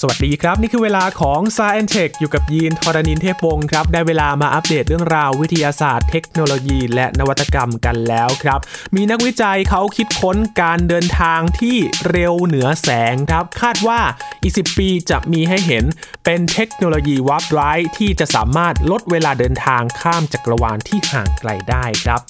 สวัสดีครับ นี่คือเวลาของ s ายแอนเทคอยู่กับยีนทรณินเทพวงศ์ครับ ได้เวลามาอัปเดตเรื่องราววิทยาศาสตร์เทคโนโลยีและนวัตกรรมกันแล้วครับ มีนักวิจัยเขาคิดค้นการเดินทางที่เร็วเหนือแสงครับ คาดว่าอีก10 ปีจะมีให้เห็นเป็นเทคโนโลยี warp drive ที่จะสามารถลดเวลาเดินทางข้ามจักรวาลที่ห่างไกลได้ครับ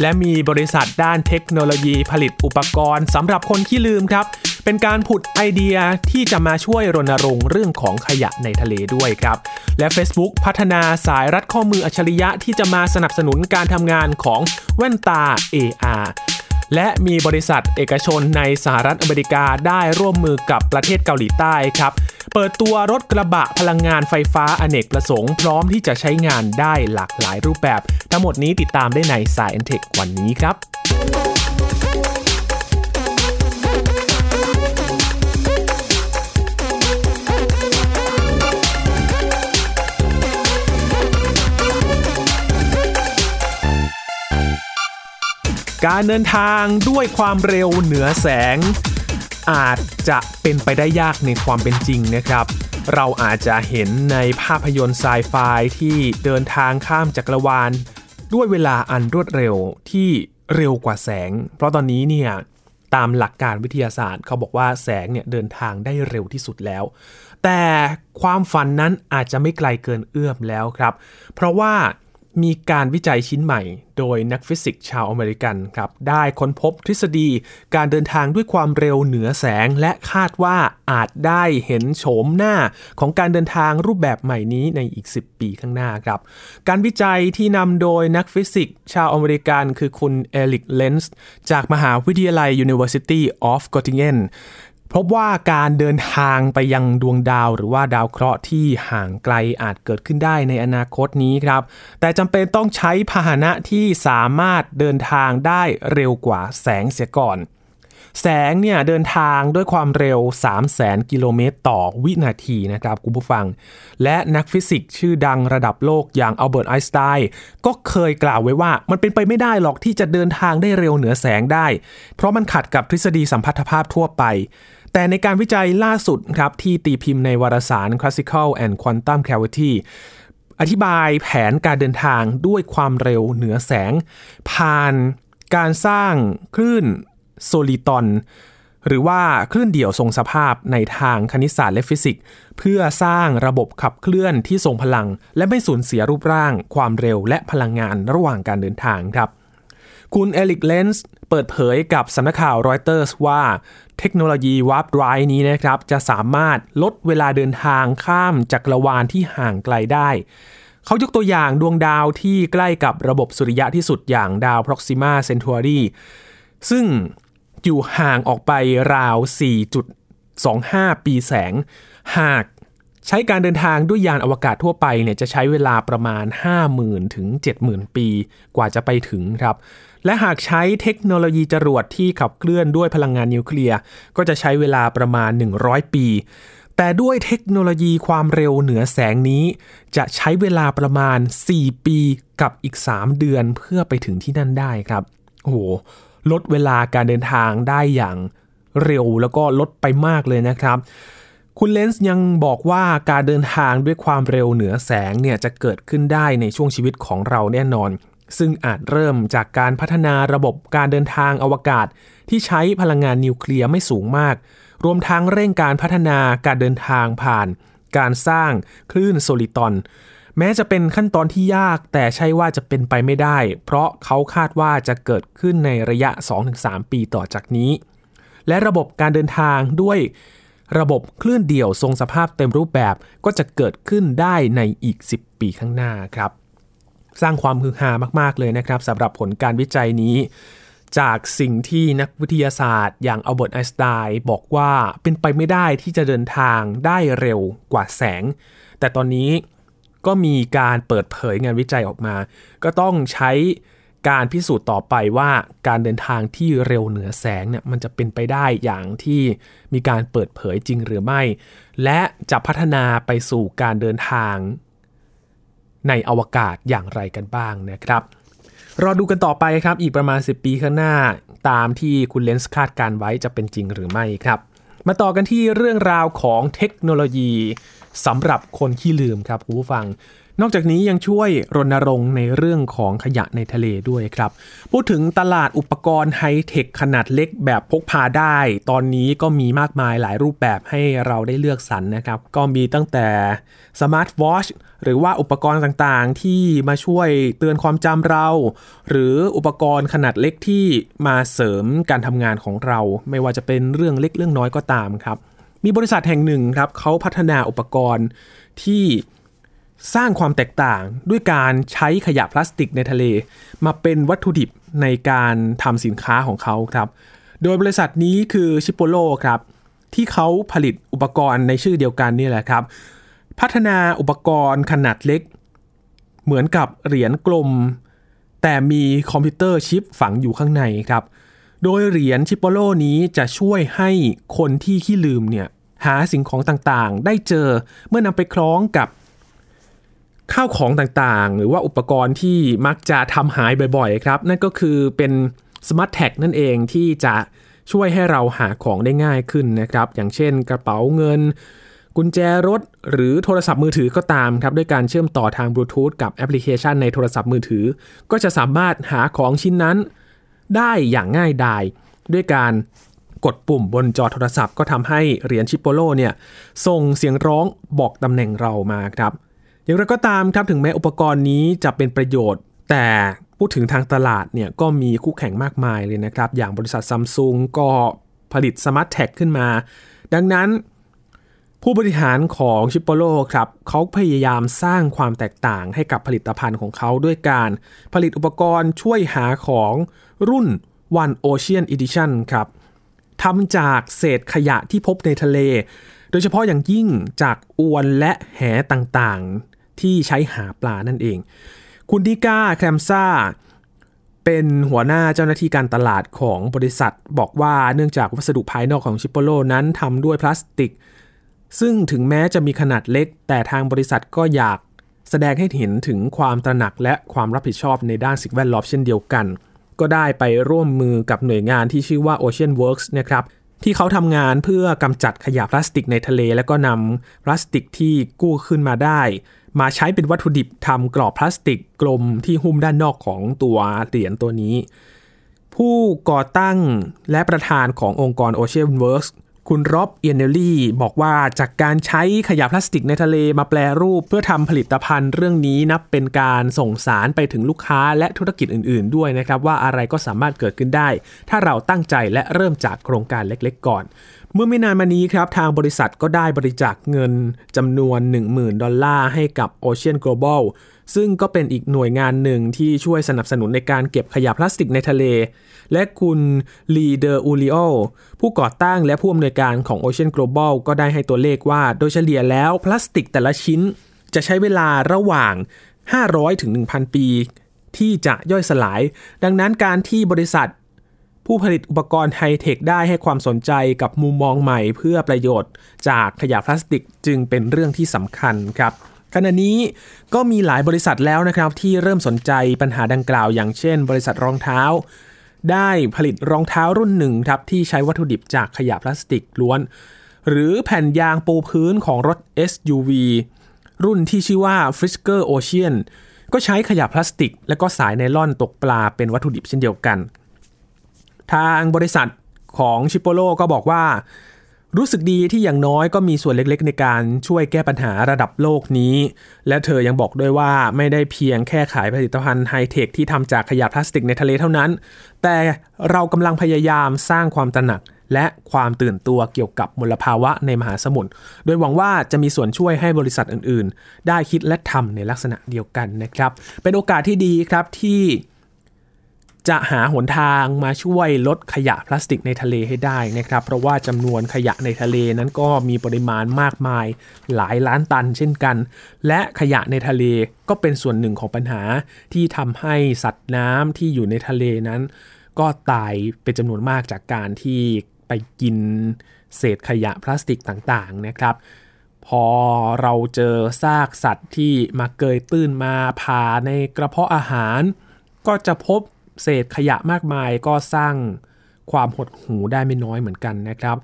และมีบริษัทด้านเทคโนโลยีผลิตอุปกรณ์สำหรับคนขี้ลืมครับ เป็นการผุดไอเดียที่จะมาช่วยรณรงค์เรื่องของขยะในทะเลด้วยครับ และ Facebook พัฒนาสายรัดข้อมืออัจฉริยะที่จะมาสนับสนุนการทำงานของแว่นตา AR และมีบริษัทเอกชนในสหรัฐอเมริกาได้ร่วมมือกับประเทศเกาหลีใต้ครับเปิดตัวรถกระบะพลังงานไฟฟ้าอเนกประสงค์พร้อมที่จะใช้งานได้หลากหลายรูปแบบ ทั้งหมดนี้ติดตามได้ใน s าย e n t e c h วันนี้ครับ การเดินทางด้วยความเร็วเหนือแสง อาจจะเป็นไปได้ยากในความเป็นจริงนะครับ เราอาจจะเห็นในภาพยนตร์ไซไฟที่เดินทางข้ามจักรวาล ด้วยเวลาอันรวดเร็วที่เร็วกว่าแสง เพราะตอนนี้เนี่ยตามหลักการวิทยาศาสตร์เขาบอกว่าแสงเนี่ยเดินทางได้เร็วที่สุดแล้ว แต่ความฝันนั้นอาจจะไม่ไกลเกินเอื้อมแล้วครับ เพราะว่า มีการวิจัยชิ้นใหม่ โดยนักฟิสิกส์ชาวอเมริกันครับได้ค้นพบทฤษฎีการเดินทางด้วยความเร็วเหนือแสง และคาดว่าอาจได้เห็นโฉมหน้าของการเดินทางรูปแบบใหม่นี้ในอีก 10 ปีข้างหน้าครับ การวิจัยที่นำโดยนักฟิสิกส์ชาวอเมริกันคือคุณเอริกเลนซ์จากมหาวิทยาลัย University of Göttingen พบว่าการเดินทางไปยังดวงดาวหรือว่าดาวเคราะห์ที่ห่างไกลอาจเกิดขึ้นได้ในอนาคตนี้ครับ แต่จำเป็นต้องใช้พาหนะที่สามารถเดินทางได้เร็วกว่าแสงเสียก่อน แสงเนี่ยเดินทางด้วยความเร็ว 3 0 0แสนกิโลเมตรต่อวินาทีนะครับคุณผู้ฟัง และนักฟิสิกส์ชื่อดังระดับโลกอย่างอัลเบิร์ตไอน์สไตน์ก็เคยกล่าวไว้ว่ามันเป็นไปไม่ได้หรอกที่จะเดินทางได้เร็วเหนือแสงได้ เพราะมันขัดกับทฤษฎีสัมพัทธภาพทั่วไป แต่ในการวิจัยล่าสุดครับที่ตีพิมพ์ในวารสาร Classical and Quantum Gravity อธิบายแผนการเดินทางด้วยความเร็วเหนือแสง ผ่านการสร้างคลื่น โซลิตอน หรือว่าคลื่นเดี่ยวทรงสภาพในทางคณิตศาสตร์และฟิสิกส์ เพื่อสร้างระบบขับเคลื่อนที่ทรงพลัง และไม่สูญเสียรูปร่าง ความเร็วและพลังงานระหว่างการเดินทางครับ คุณเอริกเลนซ์เปิดเผยกับสำนักข่าวรอยเตอร์สว่าเทคโนโลยี warp drive นี้นะครับ จะสามารถลดเวลาเดินทางข้ามจักรวาลที่ห่างไกลได้เขายกตัวอย่างดวงดาวที่ใกล้กับระบบสุริยะที่สุดอย่างดาว Proxima Centauri ซึ่ง อยู่ห่างออกไปราว 4.25 ปีแสง หากใช้การเดินทางด้วยยานอวกาศทั่วไปเนี่ยจะใช้เวลาประมาณ 50,000 ถึง 70,000 ปี กว่าจะไปถึงครับ และหากใช้เทคโนโลยีจรวดที่ขับเคลื่อนด้วยพลังงานนิวเคลียร์ ก็จะใช้เวลาประมาณ 100 ปี แต่ด้วยเทคโนโลยีความเร็วเหนือแสงนี้ จะใช้เวลาประมาณ 4 ปีกับอีก 3 เดือนเพื่อไปถึงที่นั่นได้ครับ โอ้โห ลดเวลาการเดินทางได้อย่างเร็วแล้วก็ลดไปมากเลยนะครับ คุณเลนส์ยังบอกว่าการเดินทางด้วยความเร็วเหนือแสงเนี่ยจะเกิดขึ้นได้ในช่วงชีวิตของเราแน่นอน ซึ่งอาจเริ่มจากการพัฒนาระบบการเดินทางอวกาศ ที่ใช้พลังงานนิวเคลียร์ไม่สูงมาก รวมทั้งเร่งการพัฒนาการเดินทางผ่าน การสร้างคลื่นโซลิตอน แม้จะเป็นขั้นตอนที่ยากแต่ใช่ว่าจะเป็นไปไม่ได้ เพราะเขาคาดว่าจะเกิดขึ้นในระยะ 2-3 ปีต่อจากนี้ และระบบการเดินทางด้วยระบบคลื่นเดี่ยวทรงสภาพเต็มรูปแบบก็จะเกิดขึ้นได้ในอีก 10 ปีข้างหน้าครับ สร้างความฮือฮามากๆเลยนะครับสำหรับผลการวิจัยนี้ จากสิ่งที่นักวิทยาศาสตร์ อย่างอัลเบิร์ตไอน์สไตน์บอกว่าเป็นไปไม่ได้ที่จะเดินทางได้เร็วกว่าแสง แต่ตอนนี้ ก็มีการเปิดเผยงานวิจัยออกมา ก็ต้องใช้การพิสูจน์ต่อไปว่าการเดินทางที่เร็วเหนือแสงเนี่ยมันจะเป็นไปได้อย่างที่มีการเปิดเผยจริงหรือไม่ และจะพัฒนาไปสู่การเดินทางในอวกาศอย่างไรกันบ้างนะครับ รอดูกันต่อไปครับ อีกประมาณ 10 ปีข้างหน้า ตามที่คุณเลนส์คาดการไว้จะเป็นจริงหรือไม่ครับ มาต่อกันที่เรื่องราวของเทคโนโลยี สำหรับคนขี้ลืมครับคุณผู้ฟัง นอกจากนี้ยังช่วยรณรงค์ในเรื่องของขยะในทะเลด้วยครับ พูดถึงตลาดอุปกรณ์ไฮเทคขนาดเล็กแบบพกพาได้ ตอนนี้ก็มีมากมายหลายรูปแบบให้เราได้เลือกสรรนะครับ ก็มีตั้งแต่สมาร์ทวอชหรือว่าอุปกรณ์ต่างๆ ที่มาช่วยเตือนความจำเรา หรืออุปกรณ์ขนาดเล็กที่มาเสริมการทำงานของเรา ไม่ว่าจะเป็นเรื่องเล็กเรื่องน้อยก็ตามครับ มีบริษัทแห่งหนึ่งครับเขาพัฒนาอุปกรณ์ที่สร้างความแตกต่างด้วยการใช้ขยะพลาสติกในทะเล มาเป็นวัตถุดิบในการทำสินค้าของเขาครับ โดยบริษัทนี้คือชิปโปโลครับที่เขาผลิตอุปกรณ์ในชื่อเดียวกันนี่แหละครับ พัฒนาอุปกรณ์ขนาดเล็ก เหมือนกับเหรียญกลม แต่มีคอมพิวเตอร์ชิปฝังอยู่ข้างในครับ โดยเหรียญ Chipolo นี้จะช่วยให้คนที่ขี้ลืมเนี่ยหาสิ่งของต่างๆ ได้เจอเมื่อนำไปคล้องกับข้าวของต่างๆ หรือว่าอุปกรณ์ที่มักจะทำหายบ่อยๆ ครับ นั่นก็คือเป็น smart tag นั่นเองที่จะช่วยให้เราหาของได้ง่ายขึ้นนะครับ อย่างเช่นกระเป๋าเงิน กุญแจรถ หรือโทรศัพท์มือถือก็ตามครับ ด้วยการเชื่อมต่อทางบลูทูธกับแอปพลิเคชันในโทรศัพท์มือถือ ก็จะสามารถหาของชิ้นนั้น ได้อย่างง่ายดายด้วยการกดปุ่มบนจอโทรศัพท์ก็ทำให้เหรียญ Chipolo เนี่ยส่งเสียงร้องบอกตำแหน่งเรามาครับอย่างไรก็ตามครับถึงแม้อุปกรณ์นี้จะเป็นประโยชน์ แต่พูดถึงทางตลาดเนี่ยก็มีคู่แข่งมากมายเลยนะครับ อย่างบริษัทซัมซุงก็ผลิต smart tag ขึ้นมา ดังนั้น ผู้บริหารของ Chipoloครับเขาพยายามสร้างความแตกต่างให้กับผลิตภัณฑ์ของเขาด้วยการผลิตอุปกรณ์ช่วยหาของ รุ่น One Ocean Edition ครับทำจากเศษขยะที่พบในทะเล โดยเฉพาะอย่างยิ่งจากอวนและแหต่างๆ ที่ใช้หาปลานั่นเอง คุณดิก้าแคมซ่าเป็นหัวหน้าเจ้าหน้าที่การตลาดของบริษัท บอกว่าเนื่องจากวัสดุภายนอกของชิปโปโลนั้นทำด้วยพลาสติก ซึ่งถึงแม้จะมีขนาดเล็ก แต่ทางบริษัทก็อยากแสดงให้เห็นถึงความตระหนักและความรับผิดชอบในด้านสิ่งแวดล้อมเช่นเดียวกัน ก็ได้ไปร่วมมือกับหน่วยงานที่ชื่อว่า Ocean Works นะครับที่เขาทำงานเพื่อกำจัดขยะพลาสติกในทะเล แล้วก็นำพลาสติกที่กู้ขึ้นมาได้ มาใช้เป็นวัตถุดิบทำกรอบพลาสติกกลมที่หุ้มด้านนอกของตัวเหรียญตัวนี้ ผู้ก่อตั้งและประธานขององค์กร Ocean Works คุณร็อบเอียนเนลลี่บอกว่าจากการใช้ขยะพลาสติกในทะเลมาแปลรูป เพื่อทำผลิตภัณฑ์เรื่องนี้นับเป็นการส่งสารไปถึงลูกค้าและธุรกิจอื่น ๆ ด้วยนะครับ ว่าอะไรก็สามารถเกิดขึ้นได้ ถ้าเราตั้งใจและเริ่มจากโครงการเล็ก ๆ ก่อน เมื่อไม่นานมานี้ครับ ทางบริษัทก็ได้บริจาคเงินจำนวน 10,000 ดอลลาร์ให้กับ Ocean Global ซึ่งก็เป็นอีกหน่วยงานหนึ่งที่ช่วยสนับสนุนในการเก็บขยะพลาสติกในทะเล และคุณลีเดอร์อูริโอผู้ก่อตั้งและผู้อำนวยการของ Ocean Global ก็ได้ให้ตัวเลขว่าโดยเฉลี่ยแล้วพลาสติกแต่ละชิ้นจะใช้เวลาระหว่าง 500ถึง1,000 ปี ที่จะย่อยสลาย ดังนั้นการที่บริษัท ผู้ผลิตอุปกรณ์ไฮเทคได้ให้ความสนใจกับมุมมองใหม่เพื่อประโยชน์ จากขยะพลาสติกจึงเป็นเรื่องที่สำคัญครับ ขณะนี้ก็มีหลายบริษัทแล้วนะครับที่เริ่มสนใจปัญหาดังกล่าว อย่างเช่น บริษัทรองเท้า ได้ผลิตรองเท้ารุ่นหนึ่งครับที่ใช้วัตถุดิบจากขยะพลาสติกล้วน หรือแผ่นยางปูพื้นของรถ SUV รุ่นที่ชื่อว่า Frisker Ocean ก็ใช้ขยะพลาสติก และก็สายไนล่อนตกปลาเป็นวัตถุดิบเช่นเดียวกัน ทางบริษัทของชิปโปโลก็บอกว่า รู้สึกดีที่อย่างน้อยก็มีส่วนเล็กๆ ในการช่วยแก้ปัญหาระดับโลกนี้ และเธอยังบอกด้วยว่าไม่ได้เพียงแค่ขายผลิตภัณฑ์ไฮเทคที่ทำจากขยะพลาสติกในทะเลเท่านั้น แต่เรากำลังพยายามสร้างความตระหนัก และความตื่นตัวเกี่ยวกับมลภาวะในมหาสมุทร โดยหวังว่าจะมีส่วนช่วยให้บริษัทอื่นๆ ได้คิดและทำในลักษณะเดียวกันนะครับ เป็นโอกาสที่ดีครับที่ จะหาหนทางมาช่วยลดขยะพลาสติกในทะเลให้ได้นะครับ เพราะว่าจำนวนขยะในทะเลนั้นก็มีปริมาณมากมายหลายล้านตันเช่นกัน และขยะในทะเลก็เป็นส่วนหนึ่งของปัญหาที่ทำให้สัตว์น้ำที่อยู่ในทะเลนั้น ก็ตายเป็นจำนวนมากจากการที่ไปกินเศษขยะพลาสติกต่างๆนะครับพอเราเจอซากสัตว์ที่มาเกยตื้นมาผ่าในกระเพาะอาหาร ก็จะพบ เศษขยะมากมายก็สร้างความหดหูได้ไม่น้อยเหมือนกันนะครับ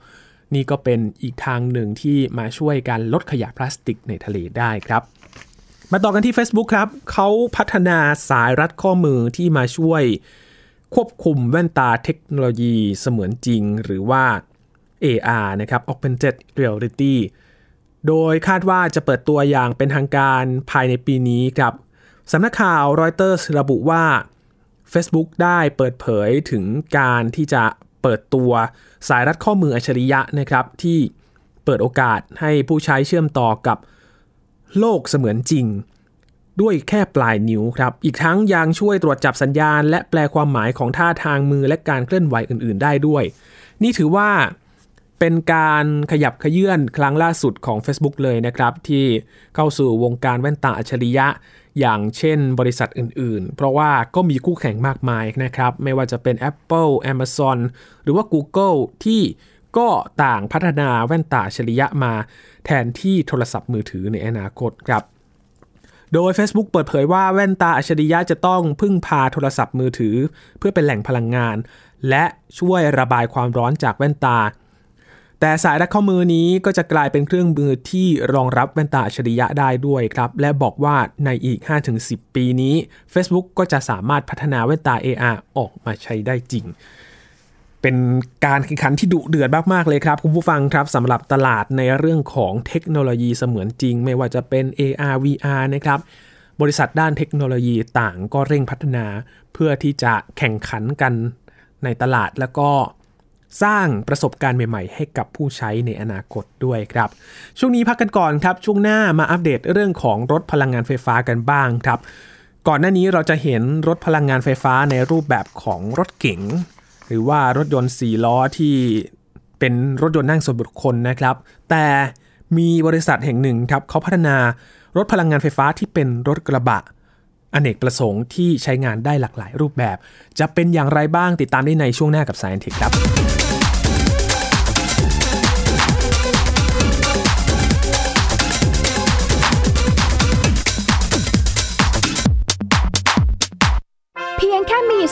นี่ก็เป็นอีกทางหนึ่งที่มาช่วยการลดขยะพลาสติกในทะเลได้ครับ มาต่อกันที่ Facebook ครับเขาพัฒนาสายรัดข้อมือที่มาช่วยควบคุมแว่นตาเทคโนโลยีเสมือนจริงหรือว่า AR นะครับ Augmented Reality โดยคาดว่าจะเปิดตัวอย่างเป็นทางการภายในปีนี้ครับสำนักข่าวรอยเตอร์ระบุว่า Facebook ได้เปิดเผยถึงการที่จะเปิดตัวสายรัดข้อมืออัจฉริยะนะครับ ที่เปิดโอกาสให้ผู้ใช้เชื่อมต่อกับโลกเสมือนจริง ด้วยแค่ปลายนิ้วครับ อีกทั้งยังช่วยตรวจจับสัญญาณ และแปลความหมายของท่าทางมือและการเคลื่อนไหวอื่น ๆ ได้ด้วย นี่ถือว่า เป็นการขยับขยื่นครั้งล่าสุดของ Facebook เลยนะครับ ที่เข้าสู่วงการแว่นตาอัจฉริยะ อย่างเช่นบริษัทอื่นๆ เพราะว่าก็มีคู่แข่งมากมายนะครับ ไม่ว่าจะเป็น Apple Amazon หรือว่า Google ที่ก็ต่างพัฒนาแว่นตาอัจฉริยะมา แทนที่โทรศัพท์มือถือในอนาคตครับโดย Facebook เปิดเผยว่าแว่นตาอัจฉริยะจะต้องพึ่งพาโทรศัพท์มือถือ เพื่อเป็นแหล่งพลังงาน และช่วยระบายความร้อนจากแว่นตา แต่สายรัดข้อมือนี้ก็จะกลายเป็นเครื่องมือที่รองรับแว่นตาอัจฉริยะได้ด้วยครับ และบอกว่าในอีก 5-10 ปีนี้ Facebook ก็จะสามารถพัฒนาแว่นตา AR ออกมาใช้ได้จริง เป็นการแข่งขันที่ดุเดือดมาก ๆ เลยครับ คุณผู้ฟังครับสำหรับตลาดในเรื่องของเทคโนโลยีเสมือนจริง ไม่ว่าจะเป็น AR VR นะครับบริษัทด้านเทคโนโลยีต่างก็เร่งพัฒนา เพื่อที่จะแข่งขันกันในตลาดแล้วก็ สร้างประสบการณ์ใหม่ๆ ให้กับผู้ใช้ในอนาคตด้วยครับ ช่วงนี้พักกันก่อนครับ ช่วงหน้ามาอัปเดตเรื่องของรถพลังงานไฟฟ้ากันบ้างครับ ก่อนหน้านี้เราจะเห็นรถพลังงานไฟฟ้าในรูปแบบของรถเก๋งหรือว่ารถยนต์4ล้อที่เป็นรถยนต์นั่งส่วนบุคคลนะครับ แต่มีบริษัทแห่งหนึ่งครับเขาพัฒนารถพลังงานไฟฟ้าที่เป็นรถกระบะอเนกประสงค์ที่ใช้งานได้หลากหลายรูปแบบ จะเป็นอย่างไรบ้างติดตามได้ในช่วงหน้ากับ Science Tech ครับ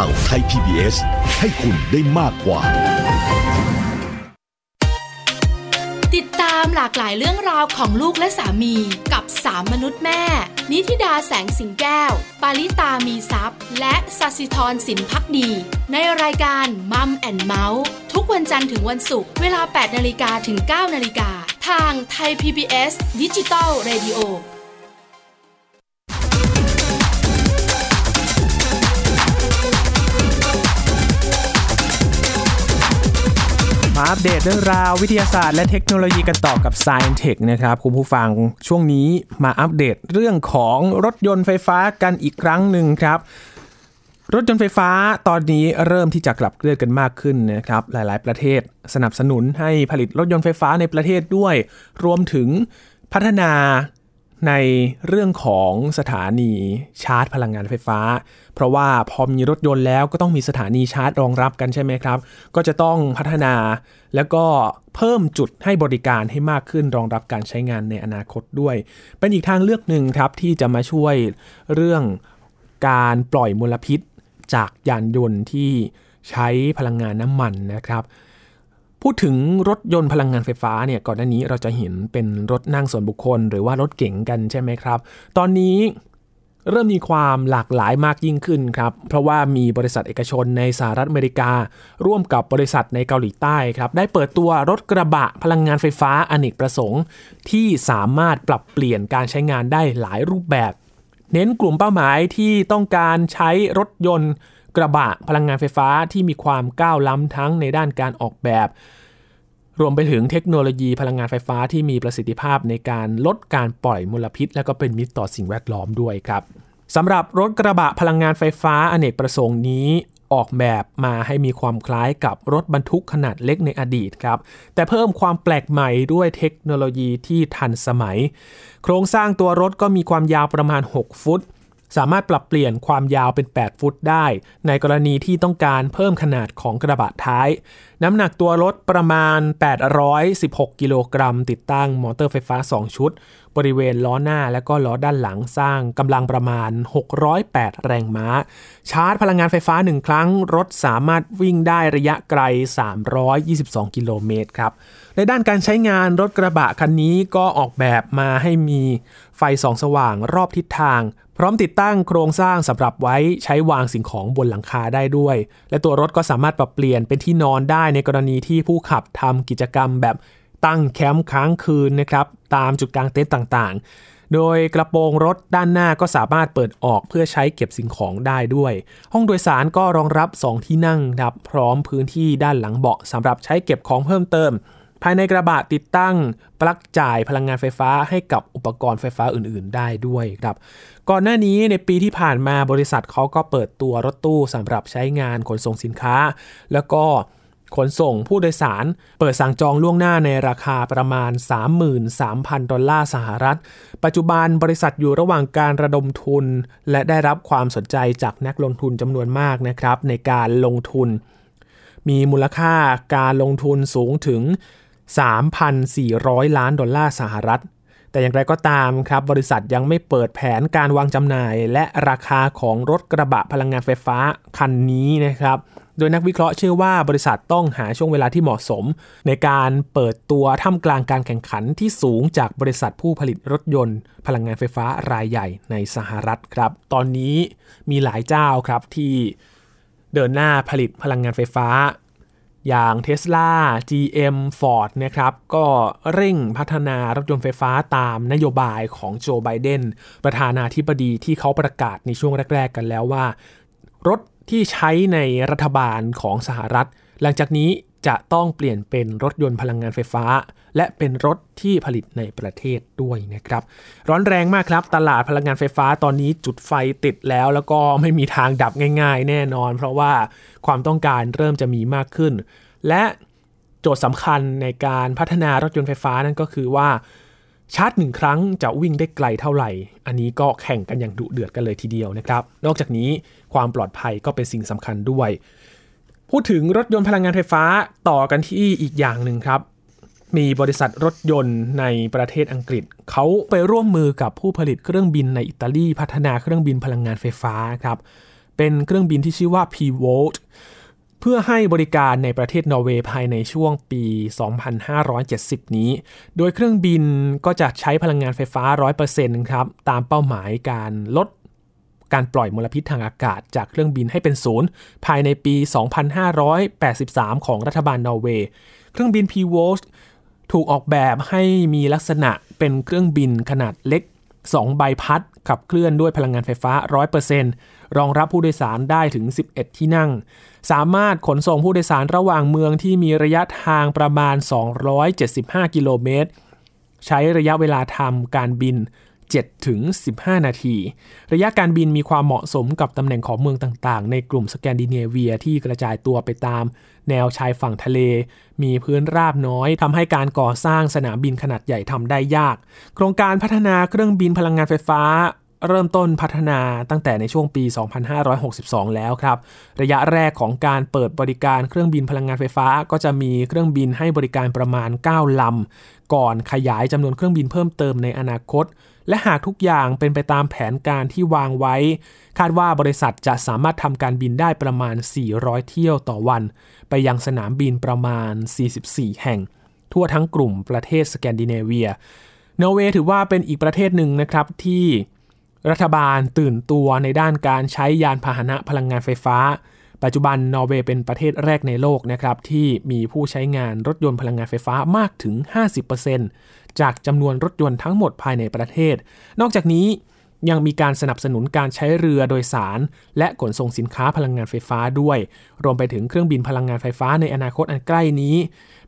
ข่าวไทย PBS ให้คุณได้มากกว่า ติดตามหลากหลายเรื่องราวของลูกและสามีกับสามมนุษย์แม่ นิธิดาแสงสิงแก้ว ปาริตามีซัพ์และสัสิธรสินพักดี ในรายการมัมแอนเมาส์ทุกวันจันทร์ถึงวันศุกร์เวลา 8นาฬิกาถึง 9นาฬิกาทางไทย PBS ดิจิตอล Radio มาอัปเดตเรื่องราววิทยาศาสตร์และเทคโนโลยีกันต่อกับ Science Tech นะครับคุณผู้ฟังช่วงนี้มาอัปเดตเรื่องของรถยนต์ไฟฟ้ากันอีกครั้งหนึ่งครับ รถยนต์ไฟฟ้าตอนนี้เริ่มที่จะกลับเกลื่อนกันมากขึ้นนะครับ หลายๆ ประเทศสนับสนุนให้ผลิตรถยนต์ไฟฟ้าในประเทศด้วย รวมถึงพัฒนา ในเรื่องของสถานีชาร์จพลังงานไฟฟ้า เพราะว่าพอมีรถยนต์แล้วก็ต้องมีสถานีชาร์จรองรับกันใช่ไหมครับ ก็จะต้องพัฒนาแล้วก็เพิ่มจุดให้บริการให้มากขึ้นรองรับการใช้งานในอนาคตด้วย เป็นอีกทางเลือกหนึ่งครับที่จะมาช่วยเรื่องการปล่อยมลพิษจากยานยนต์ที่ใช้พลังงานน้ำมันนะครับ พูดถึงรถยนต์พลังงานไฟฟ้าเนี่ยก่อนหน้านี้เราจะเห็นเป็นรถนั่งส่วนบุคคล หรือว่ารถเก๋งกันใช่ไหมครับ ตอนนี้เริ่มมีความหลากหลายมากยิ่งขึ้นครับ เพราะว่ามีบริษัทเอกชนในสหรัฐอเมริกา ร่วมกับบริษัทในเกาหลีใต้ครับ ได้เปิดตัวรถกระบะพลังงานไฟฟ้าอเนกประสงค์ ที่สามารถปรับเปลี่ยนการใช้งานได้หลายรูปแบบ เน้นกลุ่มเป้าหมายที่ต้องการใช้รถยนต์ กระบะพลังงานไฟฟ้าที่มีความก้าวล้ำทั้งในด้านการออกแบบ รวมไปถึงเทคโนโลยีพลังงานไฟฟ้าที่มีประสิทธิภาพในการลดการปล่อยมลพิษ และก็เป็นมิตรต่อสิ่งแวดล้อมด้วยครับสำหรับรถกระบะพลังงานไฟฟ้าอเนกประสงค์นี้ออกแบบมาให้มีความคล้ายกับรถบรรทุกขนาดเล็กในอดีตครับ แต่เพิ่มความแปลกใหม่ด้วยเทคโนโลยีที่ทันสมัย โครงสร้างตัวรถก็มีความยาวประมาณ 6 ฟุต สามารถปรับเปลี่ยนความยาวเป็น 8 ฟุตได้ ในกรณีที่ต้องการเพิ่มขนาดของกระบะท้าย น้ำหนักตัวรถประมาณ 816 กิโลกรัม ติดตั้งมอเตอร์ไฟฟ้า 2 ชุด บริเวณล้อหน้าและก็ล้อด้านหลังสร้างกำลังประมาณ 608 แรงม้า ชาร์จพลังงานไฟฟ้า 1 ครั้ง รถสามารถวิ่งได้ระยะไกล 322 กิโลเมตรครับ ในด้านการใช้งานรถกระบะคันนี้ก็ออกแบบมาให้มีไฟส่องสว่างรอบทิศทาง พร้อมติดตั้งโครงสร้างสำหรับไว้ใช้วางสิ่งของบนหลังคาได้ด้วย และตัวรถก็สามารถปรับเปลี่ยนเป็นที่นอนได้ในกรณีที่ผู้ขับทำกิจกรรมแบบตั้งแคมป์ค้างคืนนะครับตามจุดกลางเต็นท์ต่างๆ โดยกระโปรงรถด้านหน้าก็สามารถเปิดออกเพื่อใช้เก็บสิ่งของได้ด้วย ห้องโดยสารก็รองรับ 2 ที่นั่งครับพร้อมพื้นที่ด้านหลังเบาะสำหรับใช้เก็บของเพิ่มเติม ภายในกระบะติดตั้งปลั๊กจ่ายพลังงานไฟฟ้าให้กับอุปกรณ์ไฟฟ้าอื่น ๆ ได้ด้วยครับก่อนหน้านี้ในปีที่ผ่านมาบริษัทเขาก็เปิดตัวรถตู้สำหรับใช้งานขนส่งสินค้า แล้วก็ขนส่งผู้โดยสาร เปิดสั่งจองล่วงหน้าในราคาประมาณ 33,000 ดอลลาร์สหรัฐ ปัจจุบันบริษัทอยู่ระหว่างการระดมทุน และได้รับความสนใจจากนักลงทุนจำนวนมากนะครับ ในการลงทุน มีมูลค่าการลงทุนสูงถึง 3,400 ล้านดอลลาร์สหรัฐ แต่อย่างไรก็ตามครับ บริษัทยังไม่เปิดแผนการวางจำหน่าย และราคาของรถกระบะพลังงานไฟฟ้าคันนี้นะครับ โดยนักวิเคราะห์เชื่อว่าบริษัทต้องหาช่วงเวลาที่เหมาะสม ในการเปิดตัวท่ามกลางการแข่งขันที่สูงจากบริษัทผู้ผลิตรถยนต์ พลังงานไฟฟ้ารายใหญ่ในสหรัฐครับ ตอนนี้มีหลายเจ้าครับที่เดินหน้าผลิตพลังงานไฟฟ้า อย่าง Tesla GM Ford นะครับก็เร่งพัฒนารถยนต์ไฟฟ้าตามนโยบายของโจไบเดนประธานาธิบดีที่เขาประกาศในช่วงแรก ๆ กันแล้วว่า รถที่ใช้ในรัฐบาลของสหรัฐ หลังจากนี้ จะต้องเปลี่ยนเป็นรถยนต์พลังงานไฟฟ้า และเป็นรถที่ผลิตในประเทศด้วยนะครับ ร้อนแรงมากครับ ตลาดพลังงานไฟฟ้าตอนนี้จุดไฟติดแล้ว แล้วก็ไม่มีทางดับง่าย ๆ แน่นอน เพราะว่าความต้องการเริ่มจะมีมากขึ้น และโจทย์สำคัญในการพัฒนารถยนต์ไฟฟ้านั่นก็คือว่าชาร์จหนึ่งครั้งจะวิ่งได้ไกลเท่าไหร่ อันนี้ก็แข่งกันอย่างดุเดือดกันเลยทีเดียวนะครับ นอกจากนี้ความปลอดภัยก็เป็นสิ่งสำคัญด้วย พูดถึงรถยนต์พลังงานไฟฟ้าต่อกันที่อีกอย่างหนึ่งครับ มีบริษัทรถยนต์ในประเทศอังกฤษ เขาไปร่วมมือกับผู้ผลิตเครื่องบินในอิตาลีพัฒนาเครื่องบินพลังงานไฟฟ้าครับ เป็นเครื่องบินที่ชื่อว่า P-Volt เพื่อให้บริการในประเทศนอร์เวย์ภายในช่วงปี 2570 นี้ โดยเครื่องบินก็จะใช้พลังงานไฟฟ้า 100%ครับ ตามเป้าหมายการลด การปล่อยมลพิษทางอากาศจากเครื่องบินให้เป็นศูนย์ภายในปี 2583 ของรัฐบาลนอร์เวย์ เครื่องบิน P-Volt ถูกออกแบบให้มีลักษณะเป็นเครื่องบินขนาดเล็ก 2 ใบพัด ขับเคลื่อนด้วยพลังงานไฟฟ้า 100%รองรับผู้โดยสารได้ถึง 11 ที่นั่ง สามารถขนส่งผู้โดยสารระหว่างเมืองที่มีระยะทางประมาณ 275 กิโลเมตร ใช้ระยะเวลาทำการบิน 7ถึง15 นาที ระยะการบินมีความเหมาะสมกับตำแหน่งของเมืองต่างๆ ในกลุ่มสแกนดิเนเวียที่กระจายตัวไปตาม แนวชายฝั่งทะเล มีพื้นราบน้อยทำให้การก่อสร้างสนามบินขนาดใหญ่ทำได้ยาก โครงการพัฒนาเครื่องบินพลังงานไฟฟ้าเริ่มต้นพัฒนาตั้งแต่ในช่วงปี 2562 แล้วครับ ระยะแรกของการเปิดบริการเครื่องบินพลังงานไฟฟ้า ก็จะมีเครื่องบินให้บริการประมาณ 9 ลำ ก่อนขยายจำนวนเครื่องบินเพิ่มเติมในอนาคต และหากทุกอย่างเป็นไปตามแผนการที่วางไว้ คาดว่าบริษัทจะสามารถทำการบินได้ประมาณ 400 เที่ยวต่อวัน ไปยังสนามบินประมาณ 44 แห่ง ทั่วทั้งกลุ่มประเทศสแกนดิเนเวียนอร์เวย์ถือว่าเป็นอีกประเทศหนึ่งนะครับที่รัฐบาลตื่นตัวในด้านการใช้ยานพาหนะพลังงานไฟฟ้า ปัจจุบันนอร์เวย์เป็นประเทศแรกในโลกนะครับที่มีผู้ใช้งานรถยนต์พลังงานไฟฟ้ามากถึง 50%จากจำนวนรถยนต์ทั้งหมดภายในประเทศ นอกจากนี้ ยังมีการสนับสนุนการใช้เรือโดยสาร และขนส่งสินค้าพลังงานไฟฟ้าด้วย รวมไปถึงเครื่องบินพลังงานไฟฟ้าในอนาคตอันใกล้นี้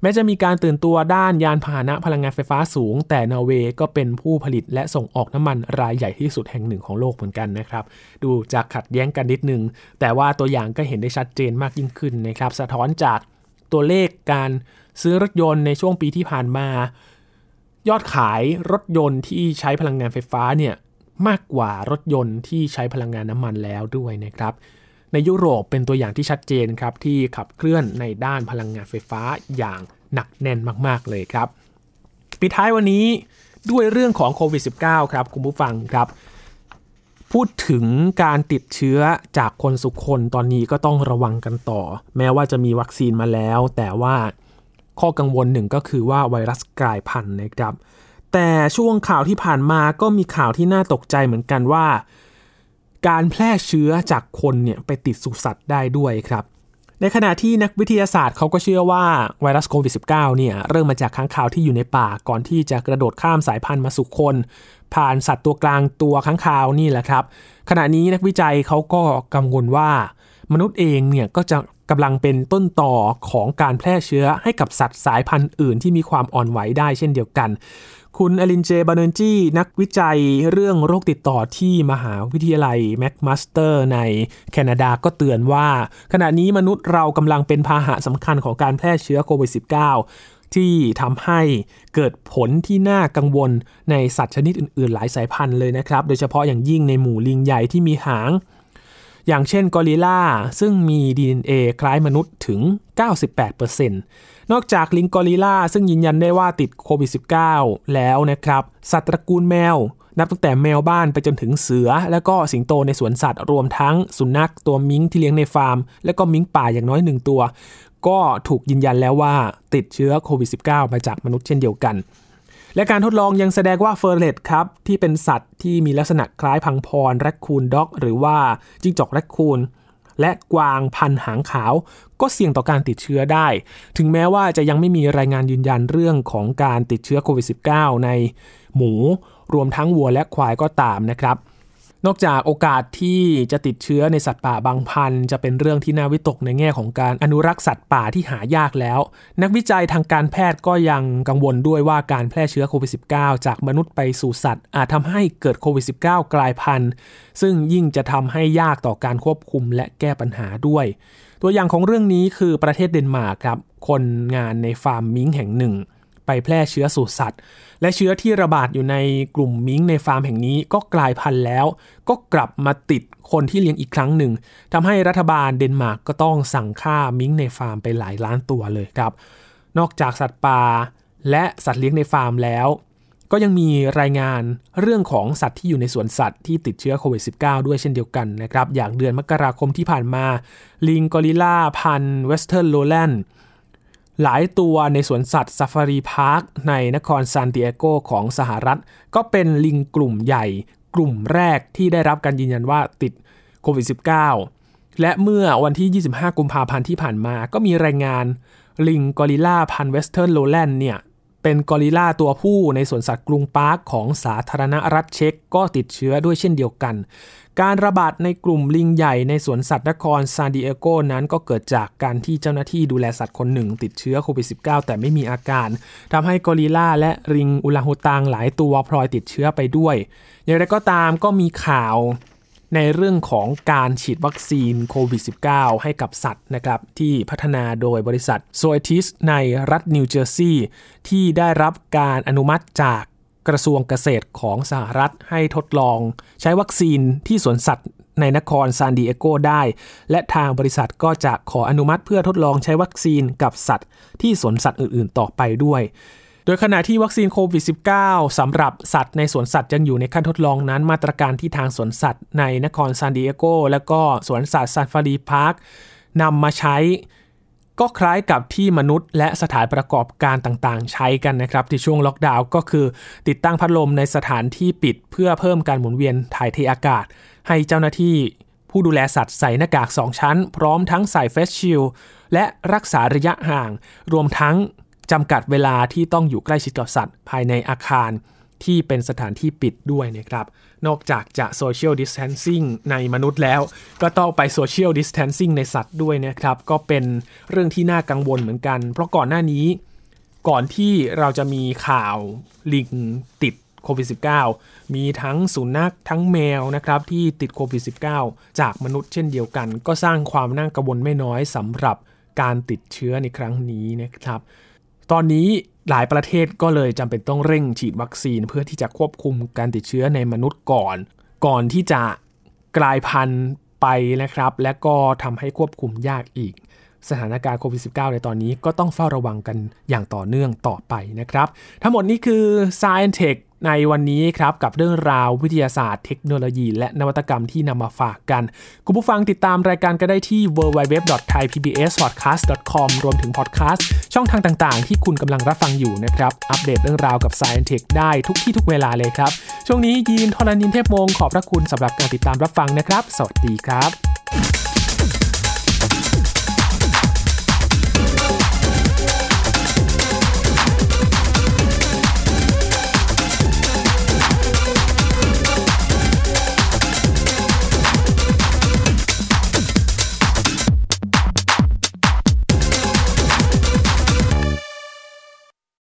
แม้จะมีการตื่นตัวด้านยานพาหนะพลังงานไฟฟ้าสูง แต่นอร์เวย์ก็เป็นผู้ผลิตและส่งออกน้ำมันรายใหญ่ที่สุดแห่งหนึ่งของโลกเหมือนกันนะครับ ดูจะขัดแย้งกันนิดนึง แต่ว่าตัวอย่างก็เห็นได้ชัดเจนมากยิ่งขึ้นนะครับ สะท้อนจากตัวเลขการซื้อรถยนต์ในช่วงปีที่ผ่านมา ยอดขายรถยนต์ที่ใช้พลังงานไฟฟ้าเนี่ย มากกว่ารถยนต์ที่ใช้พลังงานน้ำมันแล้วด้วยนะครับ ในยุโรปเป็นตัวอย่างที่ชัดเจนครับที่ขับเคลื่อนในด้านพลังงานไฟฟ้าอย่างหนักแน่นมาก ๆ เลยครับ ปิดท้ายวันนี้ด้วยเรื่องของโควิด -19 ครับคุณผู้ฟังครับ พูดถึงการติดเชื้อจากคนสุขคนตอนนี้ก็ต้องระวังกันต่อ แม้ว่าจะมีวัคซีนมาแล้ว แต่ว่าข้อกังวลหนึ่งก็คือว่าไวรัสกลายพันธุ์นะครับ แต่ช่วงข่าวที่ผ่านมาก็มีข่าวที่น่าตกใจเหมือนกันว่า การแพร่เชื้อจากคนเนี่ยไปติดสุสัตว์ได้ด้วยครับ ในขณะที่นักวิทยาศาสตร์เขาก็เชื่อว่าไวรัสโควิด -19 เนี่ยเริ่มมาจากค้างคาวที่อยู่ในป่าก่อนที่จะกระโดดข้ามสายพันธุ์มาสู่คน ผ่านสัตว์ตัวกลางตัวค้างคาวนี่แหละครับ ขณะนี้นักวิจัยเขาก็กังวลว่ามนุษย์เองเนี่ยก็จะ กำลังเป็นต้นต่อของการแพร่เชื้อให้กับสัตว์สายพันธุ์อื่นที่มีความอ่อนไหวได้เช่นเดียวกัน คุณอลินเจบานเนจีนักวิจัยเรื่องโรคติดต่อที่มหาวิทยาลัยแมคมาสเตอร์ในแคนาดาก็เตือนว่า ขณะนี้มนุษย์เรากำลังเป็นพาหะสำคัญของการแพร่เชื้อโควิด -19 ที่ทำให้เกิดผลที่น่ากังวลในสัตว์ชนิดอื่น ๆ หลายสายพันธุ์เลยนะครับ โดยเฉพาะอย่างยิ่งในหมู่ลิงใหญ่ที่มีหาง อย่างเช่นกอริลลาซึ่งมี DNA คล้ายมนุษย์ถึง 98%นอกจากลิงกอริลลาซึ่งยืนยันได้ว่าติดโควิด -19 แล้วนะครับ สัตว์ตระกูลแมว นับตั้งแต่แมวบ้านไปจนถึงเสือ และก็สิงโตในสวนสัตว์รวมทั้งสุนัขตัวมิงที่เลี้ยงในฟาร์ม และก็มิงป่าอย่างน้อยหนึ่งตัว ก็ถูกยืนยันแล้วว่าติดเชื้อโควิด -19 มาจากมนุษย์เช่นเดียวกัน และการทดลองยังแสดงว่าเฟอร์เรตครับที่เป็นสัตว์ที่มีลักษณะคล้ายพังพรแรคคูนด็อก หรือว่าจิ้งจอกแรคคูนและกวางพันหางขาว ก็เสี่ยงต่อการติดเชื้อได้ ถึงแม้ว่าจะยังไม่มีรายงานยืนยันเรื่องของการติดเชื้อโควิด -19 ในหมู รวมทั้งวัวและควายก็ตามนะครับ นอกจากโอกาสที่จะติดเชื้อในสัตว์ป่าบางพันธุ์จะเป็นเรื่องที่น่าวิตกในแง่ของการอนุรักษ์สัตว์ป่าที่หายากแล้ว นักวิจัยทางการแพทย์ก็ยังกังวลด้วยว่าการแพร่เชื้อโควิด -19 จากมนุษย์ไปสู่สัตว์ อาจทำให้เกิดโควิด -19 กลายพันธุ์ ซึ่งยิ่งจะทำให้ยากต่อการควบคุมและแก้ปัญหาด้วย ตัวอย่างของเรื่องนี้คือประเทศเดนมาร์กครับคนงานในฟาร์มมิงค์แห่งหนึ่ง ไปแพร่เชื้อสู่สัตว์ และเชื้อที่ระบาดอยู่ในกลุ่มมิงค์ในฟาร์มแห่งนี้ก็กลายพันธุ์แล้ว ก็กลับมาติดคนที่เลี้ยงอีกครั้งหนึ่งทำให้รัฐบาลเดนมาร์กก็ต้องสั่งฆ่ามิงค์ในฟาร์มไปหลายล้านตัวเลยครับ นอกจากสัตว์ป่าและสัตว์เลี้ยงในฟาร์มแล้ว ก็ยังมีรายงานเรื่องของสัตว์ที่อยู่ในสวนสัตว์ที่ติดเชื้อโควิด -19 ด้วยเช่นเดียวกันนะครับ อย่างเดือนมกราคมที่ผ่านมา ลิงกอริลลาพันธุ์ Western Lowland หลายตัวในสวนสัตว์ Safari Park ในนครซานดิเอโกของสหรัฐ ก็เป็นลิงกลุ่มใหญ่ กลุ่มแรกที่ได้รับการยืนยันว่าติดโควิด -19 และเมื่อวันที่ 25 กุมภาพันธ์ที่ผ่านมา ก็มีรายงานลิงกอริลลาพันธุ์ Western Lowland เนี่ยเป็นกอริลลาตัวผู้ในสวนสัตว์กรุงปรากของสาธารณรัฐเช็กก็ติดเชื้อด้วยเช่นเดียวกัน การระบาดในกลุ่มลิงใหญ่ในสวนสัตว์นครซานดิเอโกนั้นก็เกิดจากการที่เจ้าหน้าที่ดูแลสัตว์คนหนึ่ง ติดเชื้อโควิด -19 แต่ไม่มีอาการทำให้กอริลลาและลิงอุรังอุตังหลายตัวพลอยติดเชื้อไปด้วย อย่างไรก็ตามก็มีข่าวในเรื่องของการฉีดวัคซีนโควิด -19 ให้กับสัตว์นะครับ ที่พัฒนาโดยบริษัทโซเอทิสในรัฐนิวเจอร์ซีย์ที่ได้รับการอนุมัติจาก กระทรวงเกษตรของสหรัฐให้ทดลอง ใช้วัคซีนที่สวนสัตว์ในนครซานดิเอโกได้ และทางบริษัทก็จะขออนุมัติเพื่อทดลองใช้วัคซีนกับสัตว์ที่สวนสัตว์อื่นๆ ต่อไปด้วย โดยขณะที่วัคซีนโควิด -19 สำหรับสัตว์ในสวนสัตว์ยังอยู่ในขั้นทดลองนั้น มาตรการที่ทางสวนสัตว์ในนครซานดิเอโกและก็สวนสัตว์ Safari Park นำมาใช้ ก็คล้ายกับที่มนุษย์และสถานประกอบการต่างๆ ใช้กันนะครับที่ช่วงล็อกดาวน์ก็คือติดตั้งพัดลมในสถานที่ปิดเพื่อเพิ่มการหมุนเวียนถ่ายเทอากาศ ให้เจ้าหน้าที่ผู้ดูแลสัตว์ใส่หน้ากาก 2 ชั้น พร้อมทั้งใส่ face shield และรักษาระยะห่าง รวมทั้งจำกัดเวลาที่ต้องอยู่ใกล้ชิดกับสัตว์ ภายในอาคาร ที่เป็นสถานที่ปิดด้วยนะครับ นอกจากจะ social distancing ในมนุษย์แล้ว ก็ต้องไป social distancing ในสัตว์ด้วยนะครับ ก็เป็นเรื่องที่น่ากังวลเหมือนกัน เพราะก่อนหน้านี้ ก่อนที่เราจะมีข่าวลิงติดโควิด -19 มีทั้งสุนัขทั้งแมวนะครับ ที่ติดโควิด -19 จากมนุษย์เช่นเดียวกัน ก็สร้างความน่ากังวลไม่น้อยสำหรับการติดเชื้อในครั้งนี้นะครับ ตอนนี้ หลายประเทศก็เลยจำเป็นต้องเร่งฉีดวัคซีน เพื่อที่จะควบคุมการติดเชื้อในมนุษย์ก่อน ก่อนที่จะกลายพันธุ์ไปนะครับ และก็ทำให้ควบคุมยากอีก สถานการณ์โควิด -19 ในตอนนี้ก็ต้องเฝ้าระวังกันอย่างต่อเนื่องต่อไปนะครับ ทั้งหมดนี้คือ Science Tech ในวันนี้ครับกับเรื่องราววิทยาศาสตร์เทคโนโลยี และนวัตกรรมที่นำมาฝากกัน คุณผู้ฟังติดตามรายการก็ได้ที่ www.thaipbspodcast.com รวมถึงพอดแคสต์ช่องทางต่างๆ ที่คุณกำลังรับฟังอยู่นะครับ อัปเดตเรื่องราวกับ Science Tech ได้ทุกที่ทุกเวลาเลยครับ ช่วงนี้ยีนทรณินเทพมงขอบพระคุณสำหรับการติดตามรับฟังนะครับ สวัสดีครับ